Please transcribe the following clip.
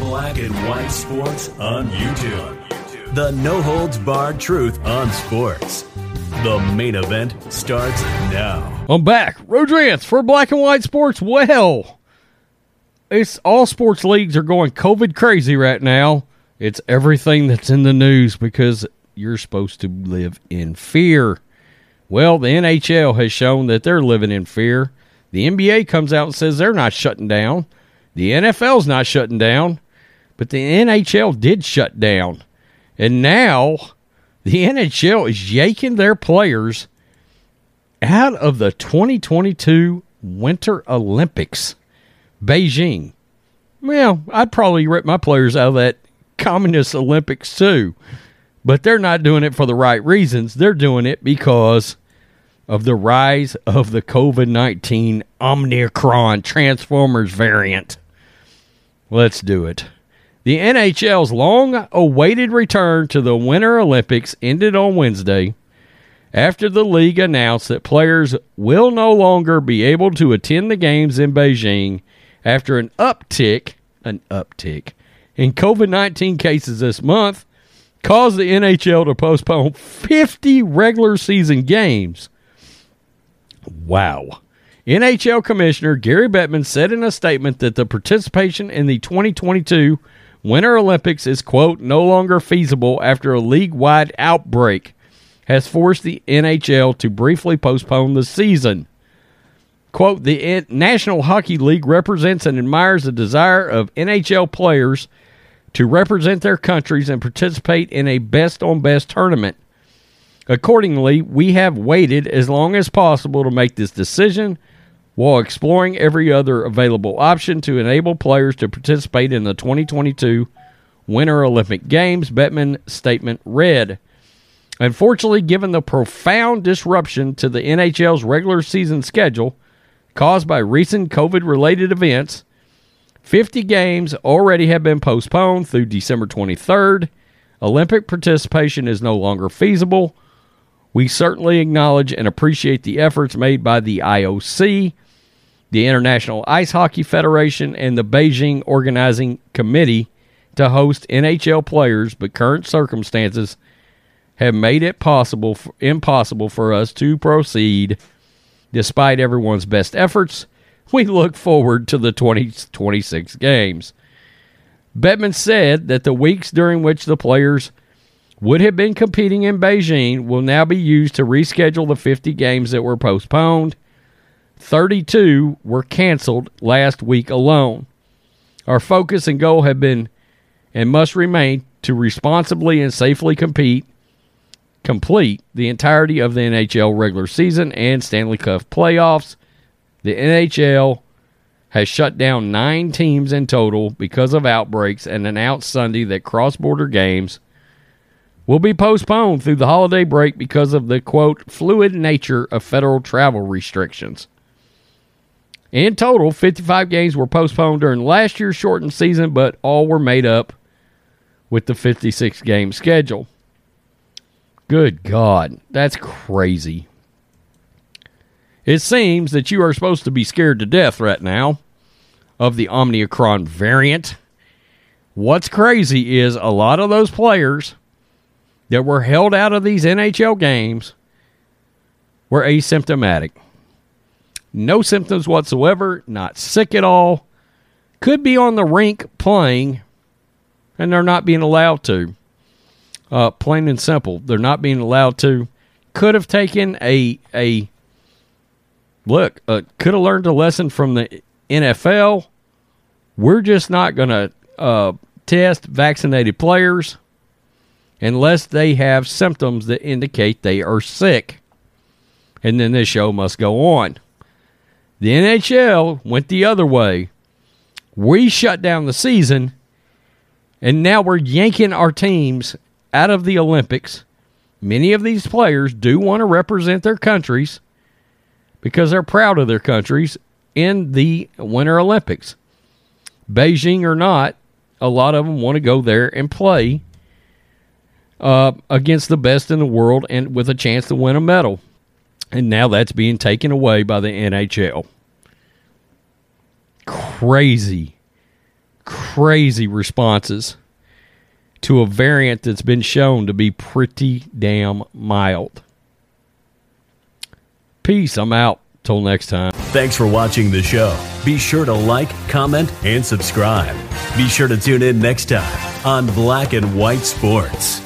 Black and White Sports on YouTube. The no holds barred truth on sports. The main event starts now. I'm back. Rodrance for Black and White Sports. Well, it's all sports leagues are going COVID crazy right now. It's everything that's in the news because you're supposed to live in fear. Well, the NHL has shown that they're living in fear. The NBA comes out and says they're not shutting down. The NFL's not shutting down, but the NHL did shut down. And now the NHL is yanking their players out of the 2022 Winter Olympics. Beijing. Well, I'd probably rip my players out of that Communist Olympics too. But they're not doing it for the right reasons. They're doing it because of the rise of the COVID 19 Omicron Transformers variant. Let's do it. The NHL's long awaited return to the Winter Olympics ended on Wednesday after the league announced that players will no longer be able to attend the games in Beijing after an uptick, an uptick in COVID-19 cases this month caused the NHL to postpone 50 regular season games. Wow. NHL Commissioner Gary Bettman said in a statement that the participation in the 2022 Winter Olympics is, quote, no longer feasible after a league wide outbreak has forced the NHL to briefly postpone the season. Quote, the National Hockey League represents and admires the desire of NHL players to represent their countries and participate in a best on best tournament. Accordingly, we have waited as long as possible to make this decision while exploring every other available option to enable players to participate in the 2022 Winter Olympic Games, Bettman statement read. Unfortunately, given the profound disruption to the NHL's regular season schedule caused by recent COVID related events, 50 games already have been postponed through December 23rd. Olympic participation is no longer feasible. We certainly acknowledge and appreciate the efforts made by the IOC, the International Ice Hockey Federation, and the Beijing Organizing Committee to host NHL players, but current circumstances have made it possible impossible for us to proceed despite everyone's best efforts we look forward to the 2026 games. Bettman said that the weeks during which the players would have been competing in Beijing will now be used to reschedule the 50 games that were postponed. 32 were canceled last week alone. Our focus and goal have been and must remain to responsibly and safely compete complete the entirety of the NHL regular season and Stanley Cup playoffs the NHL has shut down nine teams in total because of outbreaks and announced Sunday that cross border games will be postponed through the holiday break because of the quote fluid nature of federal travel restrictions. In total, 55 games were postponed during last year's shortened season, but all were made up with the 56 game schedule. Good God, that's crazy. It seems that you are supposed to be scared to death right now of the Omicron variant. What's crazy is a lot of those players that were held out of these NHL games were asymptomatic. No symptoms whatsoever, not sick at all. Could be on the rink playing, and they're not being allowed to. Uh, plain and simple, they're not being allowed to. Could have taken a a look, uh, could have learned a lesson from the NFL. We're just not going to uh, test vaccinated players unless they have symptoms that indicate they are sick. And then this show must go on. The NHL went the other way. We shut down the season, And now we're yanking our teams out of the Olympics. Many of these players do want to represent their countries because they're proud of their countries in the Winter Olympics. Beijing or not, a lot of them want to go there and play uh, against the best in the world and with a chance to win a medal. And now that's being taken away by the NHL. Crazy, crazy responses to a variant that's been shown to be pretty damn mild. Peace. I'm out. Till next time. Thanks for watching the show. Be sure to like, comment, and subscribe. Be sure to tune in next time on Black and White Sports.